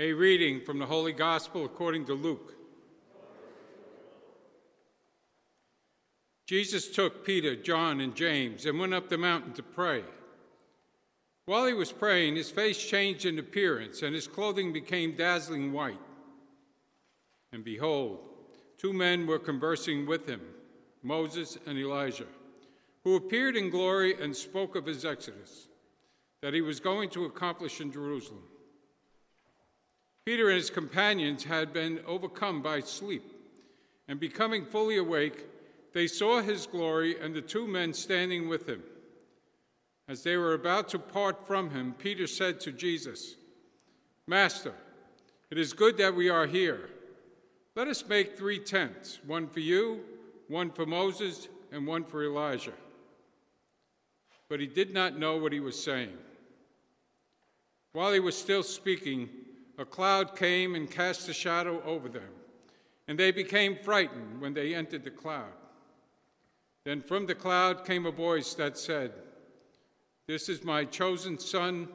A reading from the Holy Gospel according to Luke. Jesus took Peter, John, and James and went up the mountain to pray. While he was praying, his face changed in appearance, and his clothing became dazzling white. And behold, two men were conversing with him, Moses and Elijah, who appeared in glory and spoke of his exodus, that he was going to accomplish in Jerusalem. Peter and his companions had been overcome by sleep, and becoming fully awake, they saw his glory and the two men standing with him. As they were about to part from him, Peter said to Jesus, Master, it is good that we are here. Let us make three tents one for you, one for Moses, and one for Elijah. But he did not know what he was saying. While he was still speaking, a cloud came and cast a shadow over them, and they became frightened when they entered the cloud. Then from the cloud came a voice that said, This is my chosen son,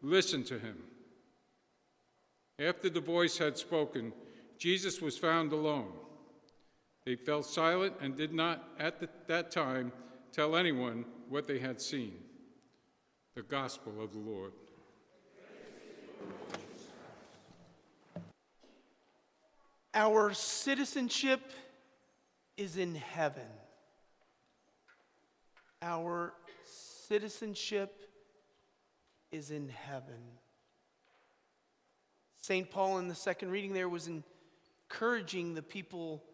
listen to him. After the voice had spoken, Jesus was found alone. They fell silent and did not at the, that time tell anyone what they had seen. The Gospel of the Lord. Our citizenship is in heaven. Our citizenship is in heaven. St. Paul, in the second reading, there was encouraging the people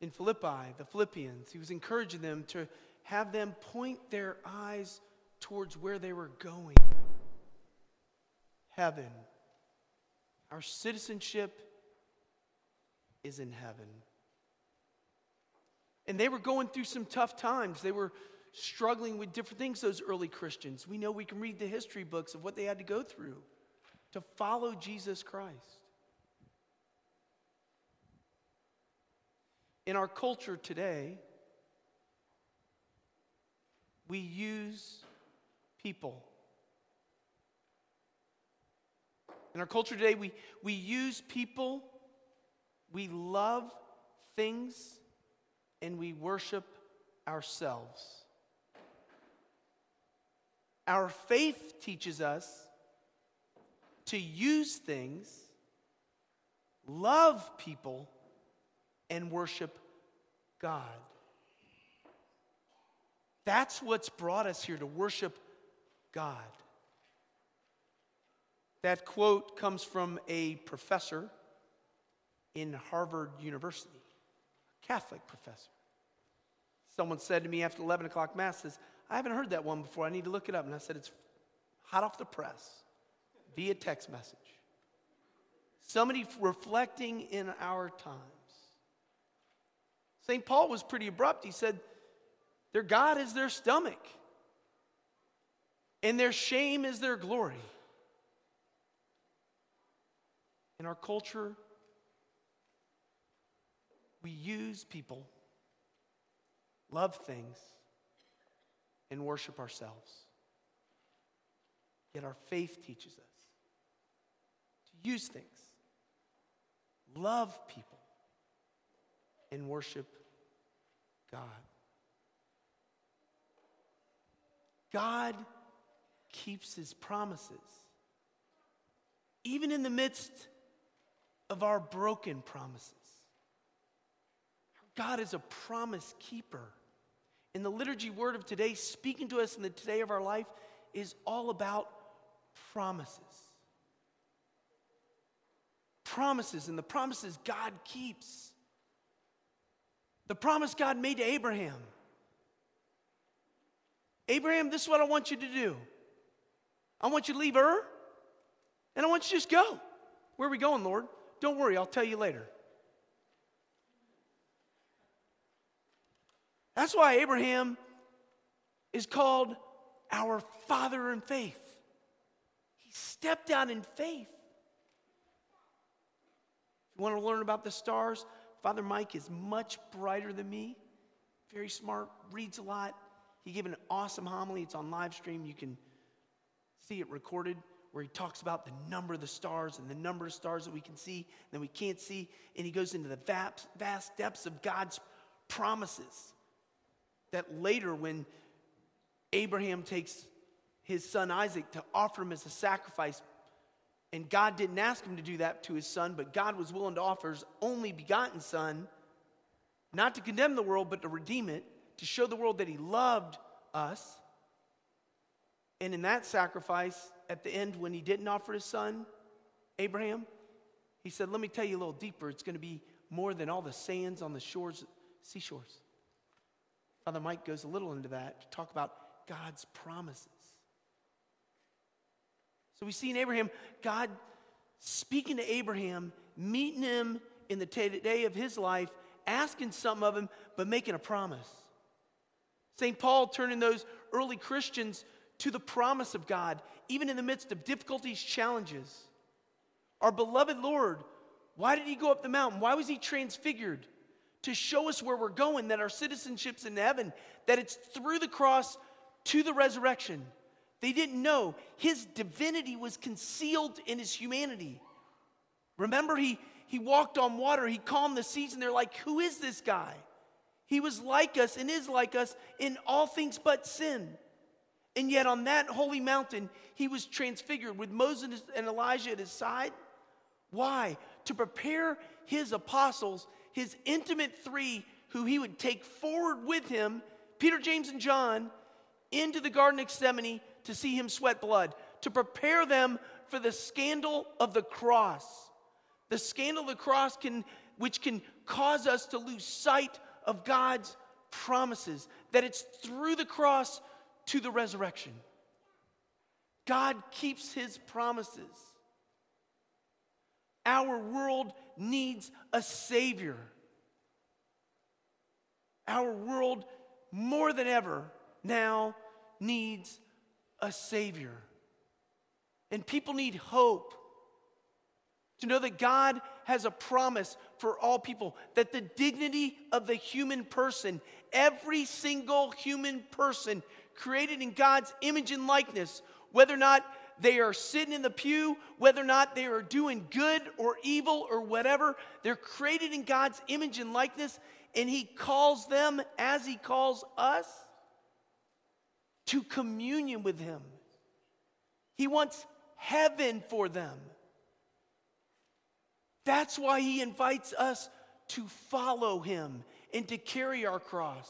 in Philippi, the Philippians. He was encouraging them to have them point their eyes towards where they were going heaven. Our citizenship is in heaven. And they were going through some tough times. They were struggling with different things, those early Christians. We know we can read the history books of what they had to go through to follow Jesus Christ. In our culture today, we use people. In our culture today, we, we use people, we love things, and we worship ourselves. Our faith teaches us to use things, love people, and worship God. That's what's brought us here to worship God. That quote comes from a professor in Harvard University, a Catholic professor. Someone said to me after 11 o'clock Mass, says, I haven't heard that one before. I need to look it up. And I said, It's hot off the press via text message. Somebody reflecting in our times. St. Paul was pretty abrupt. He said, Their God is their stomach, and their shame is their glory. In our culture, we use people, love things, and worship ourselves. Yet our faith teaches us to use things, love people, and worship God. God keeps his promises, even in the midst of our broken promises. God is a promise keeper. In the liturgy word of today, speaking to us in the today of our life, is all about promises. Promises, and the promises God keeps. The promise God made to Abraham Abraham, this is what I want you to do. I want you to leave Ur, and I want you to just go. Where are we going, Lord? Don't worry, I'll tell you later. That's why Abraham is called our father in faith. He stepped out in faith. If you want to learn about the stars, Father Mike is much brighter than me, very smart, reads a lot. He gave an awesome homily. It's on live stream. You can see it recorded. where he talks about the number of the stars and the number of stars that we can see and that we can't see. And he goes into the vast, depths of God's promises. That later, when Abraham takes his son Isaac to offer him as a sacrifice, and God didn't ask him to do that to his son, but God was willing to offer his only begotten son, not to condemn the world, but to redeem it, to show the world that he loved us. And in that sacrifice, at the end, when he didn't offer his son, Abraham, he said, Let me tell you a little deeper. It's going to be more than all the sands on the shores, seashores. Father Mike goes a little into that to talk about God's promises. So we see in Abraham, God speaking to Abraham, meeting him in the day of his life, asking something of him, but making a promise. St. Paul turning those early Christians to the promise of God, even in the midst of difficulties, challenges. Our beloved Lord, why did he go up the mountain? Why was he transfigured? To show us where we're going, that our citizenship's in heaven, that it's through the cross to the resurrection. They didn't know his divinity was concealed in his humanity. Remember, he, he walked on water, he calmed the seas, and they're like, Who is this guy? He was like us and is like us in all things but sin. And yet, on that holy mountain, he was transfigured with Moses and Elijah at his side. Why? To prepare his apostles, his intimate three, who he would take forward with him, Peter, James, and John, into the Garden of Gethsemane to see him sweat blood, to prepare them for the scandal of the cross. The scandal of the cross can, which can cause us to lose sight of God's promises, that it's through the cross to the resurrection. God keeps his promises. Our world needs a Savior. Our world, more than ever, now needs a Savior. And people need hope to know that God has a promise for all people, that the dignity of the human person, every single human person created in God's image and likeness, whether or not they are sitting in the pew, whether or not they are doing good or evil or whatever, they're created in God's image and likeness, and He calls them as He calls us to communion with Him. He wants heaven for them. That's why He invites us to follow Him and to carry our cross.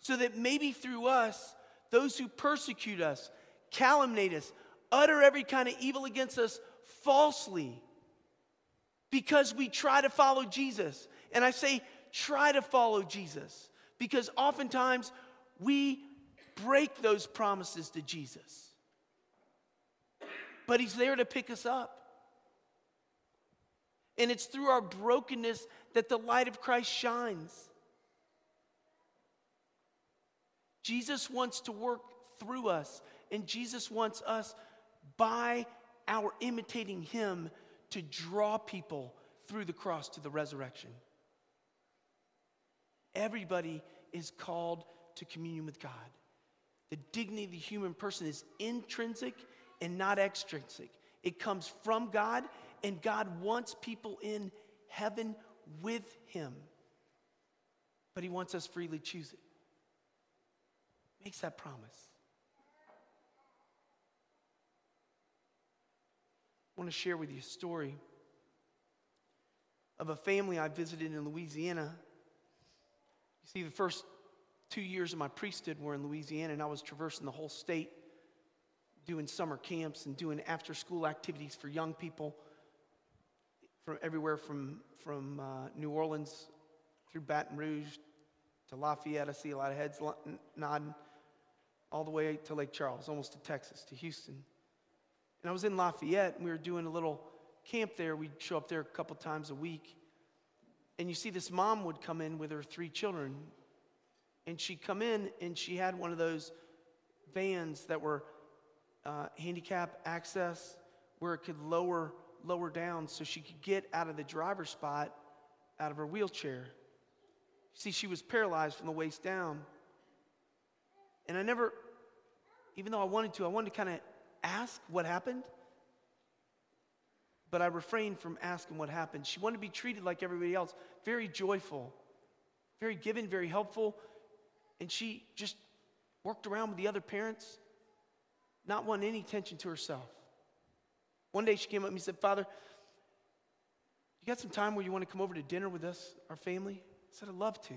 So that maybe through us, those who persecute us, calumniate us, utter every kind of evil against us falsely because we try to follow Jesus. And I say, try to follow Jesus because oftentimes we break those promises to Jesus. But He's there to pick us up. And it's through our brokenness that the light of Christ shines. Jesus wants to work through us, and Jesus wants us, by our imitating Him, to draw people through the cross to the resurrection. Everybody is called to communion with God. The dignity of the human person is intrinsic and not extrinsic. It comes from God, and God wants people in heaven with Him. But He wants us freely choose it. Makes that promise. I want to share with you a story of a family I visited in Louisiana. You see, the first two years of my priesthood were in Louisiana, and I was traversing the whole state doing summer camps and doing after school activities for young people from everywhere from, from uh, New Orleans through Baton Rouge to Lafayette. I see a lot of heads nodding all the way to Lake Charles, almost to Texas, to Houston. And I was in Lafayette, and we were doing a little camp there. We'd show up there a couple times a week. And you see, this mom would come in with her three children, and she'd come in and she had one of those vans that were uh, handicap access where it could lower lower down so she could get out of the driver's spot out of her wheelchair. See, she was paralyzed from the waist down. And I never, even though I wanted to, I wanted to kind of ask what happened, but I refrained from asking what happened. She wanted to be treated like everybody else, very joyful, very giving, very helpful. And she just worked around with the other parents, not wanting any attention to herself. One day she came up and said, Father, you got some time where you want to come over to dinner with us, our family? I said, I'd love to.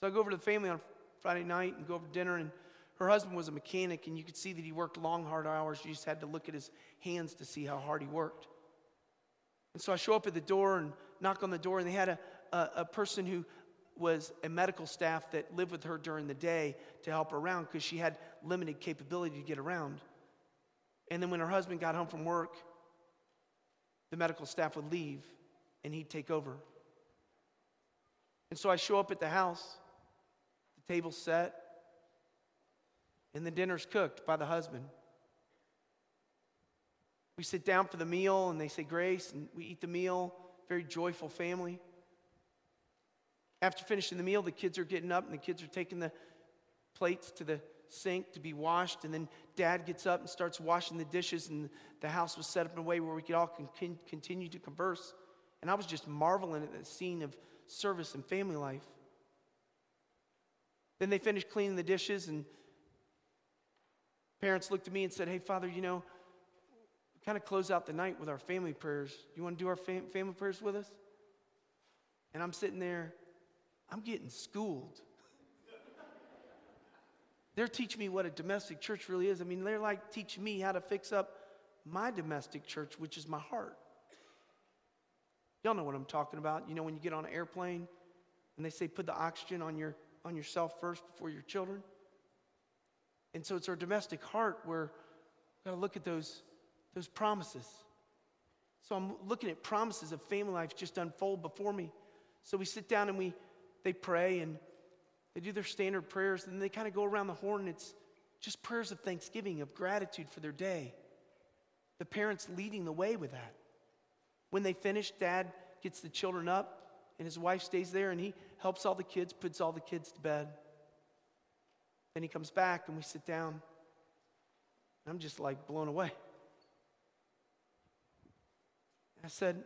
So I go over to the family on Friday night and go over to dinner, and her husband was a mechanic, and you could see that he worked long, hard hours. You just had to look at his hands to see how hard he worked. And so I show up at the door and knock on the door, and they had a, a, a person who was a medical staff that lived with her during the day to help her around because she had limited capability to get around. And then when her husband got home from work, the medical staff would leave and he'd take over. And so I show up at the house, the table's set, and the dinner's cooked by the husband. We sit down for the meal and they say grace and we eat the meal, very joyful family. After finishing the meal, the kids are getting up and the kids are taking the plates to the sink to be washed. And then dad gets up and starts washing the dishes. And the house was set up in a way where we could all con- continue to converse. And I was just marveling at the scene of service and family life. Then they finished cleaning the dishes, and parents looked at me and said, Hey, Father, you know, kind of close out the night with our family prayers. You want to do our fam- family prayers with us? And I'm sitting there I'm getting schooled. They're teaching me what a domestic church really is. I mean, they're like teaching me how to fix up my domestic church, which is my heart. Y'all know what I'm talking about. You know, when you get on an airplane and they say put the oxygen on, your, on yourself first before your children. And so it's our domestic heart where we've got to look at those, those promises. So I'm looking at promises of family life just unfold before me. So we sit down and we they pray and they do their standard prayers, and they kind of go around the horn, and it's just prayers of thanksgiving, of gratitude for their day. The parents leading the way with that. When they finish, dad gets the children up, and his wife stays there, and he helps all the kids, puts all the kids to bed. Then he comes back, and we sit down. I'm just like blown away. I said,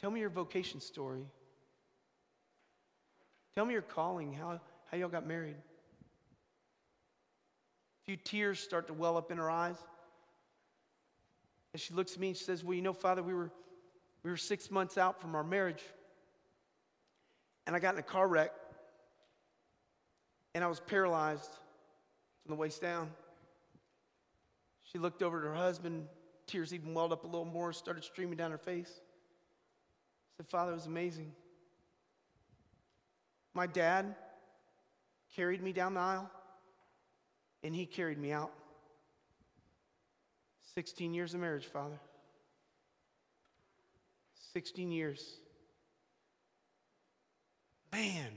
Tell me your vocation story. Tell me your calling, how, how y'all got married. A few tears start to well up in her eyes. And she looks at me and she says, Well, you know, Father, we were, we were six months out from our marriage. And I got in a car wreck. And I was paralyzed from the waist down. She looked over at her husband. Tears even welled up a little more, started streaming down her face. I said, Father, it was amazing. My dad carried me down the aisle, and he carried me out. 16 years of marriage, Father. 16 years. Man,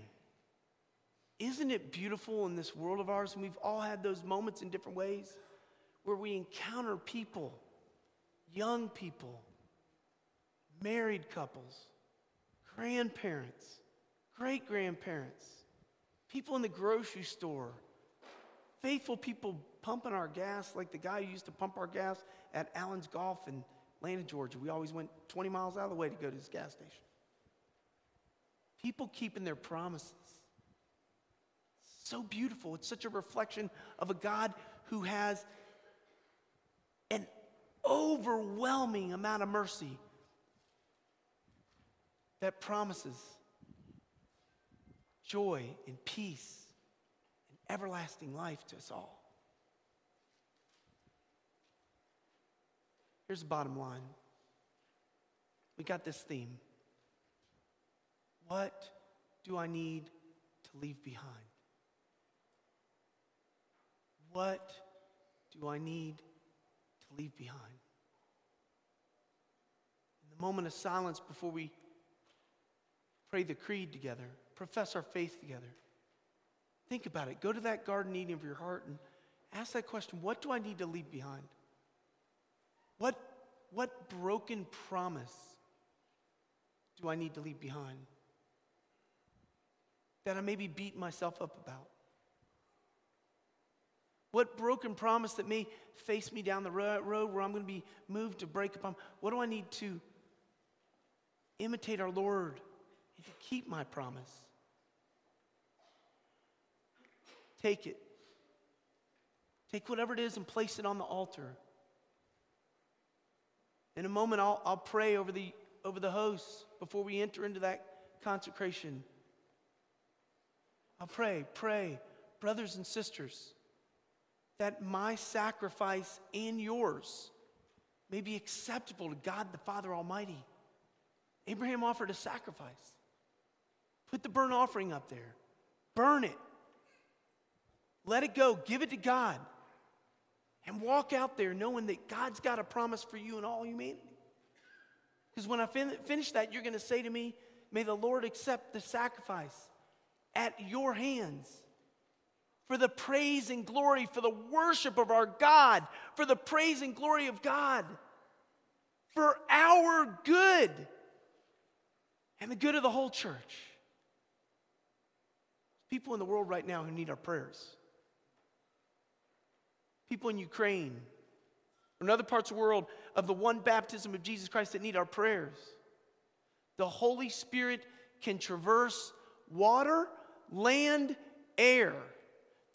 isn't it beautiful in this world of ours? And we've all had those moments in different ways where we encounter people, young people, married couples, grandparents great grandparents, people in the grocery store, faithful people pumping our gas, like the guy who used to pump our gas at Allen's Gulf in Atlanta, Georgia. We always went 20 miles out of the way to go to his gas station. People keeping their promises. So beautiful. It's such a reflection of a God who has an overwhelming amount of mercy that promises joy and peace and everlasting life to us all. Here's the bottom line we got this theme. What do I need to leave behind? What do I need to leave behind? In the moment of silence before we pray the creed together, profess our faith together. Think about it. Go to that garden Eden of your heart and ask that question what do I need to leave behind? What, what broken promise do I need to leave behind that I maybe beat myself up about? What broken promise that may face me down the road where I'm going to be moved to break upon? What do I need to imitate our Lord and to keep my promise? Take it. Take whatever it is and place it on the altar. In a moment, I'll, I'll pray over the, over the hosts before we enter into that consecration. I'll pray, pray, brothers and sisters, that my sacrifice and yours may be acceptable to God the Father Almighty. Abraham offered a sacrifice. Put the burnt offering up there, burn it, let it go, give it to God, and walk out there knowing that God's got a promise for you and all humanity. Because when I fin- finish that, you're going to say to me, May the Lord accept the sacrifice at your hands for the praise and glory, for the worship of our God, for the praise and glory of God, for our good and the good of the whole church. People in the world right now who need our prayers. People in Ukraine, in other parts of the world of the one baptism of Jesus Christ that need our prayers. The Holy Spirit can traverse water, land, air.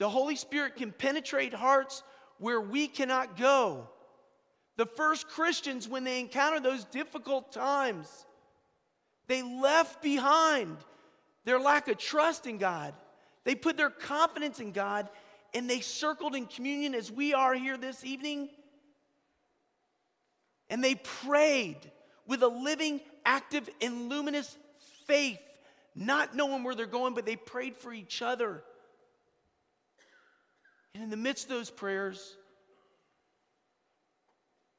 The Holy Spirit can penetrate hearts where we cannot go. The first Christians, when they encountered those difficult times, they left behind their lack of trust in God. They put their confidence in God and they circled in communion as we are here this evening. And they prayed with a living, active, and luminous faith, not knowing where they're going, but they prayed for each other. And in the midst of those prayers,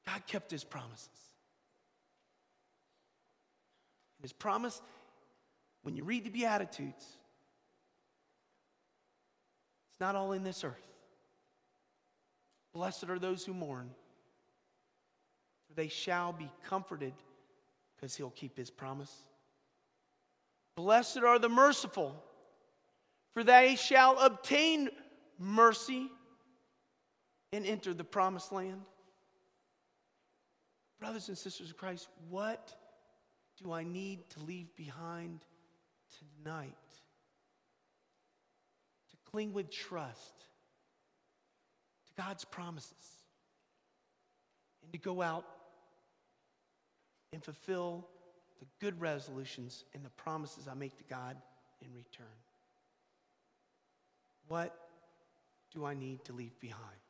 God kept his promises. His promise, when you read the Beatitudes, it's not all in this earth. Blessed are those who mourn, for they shall be comforted because he'll keep his promise. Blessed are the merciful, for they shall obtain mercy and enter the promised land. Brothers and sisters of Christ, what do I need to leave behind tonight? To cling with trust to God's promises and to go out and fulfill the good resolutions and the promises I make to God in return. What do I need to leave behind?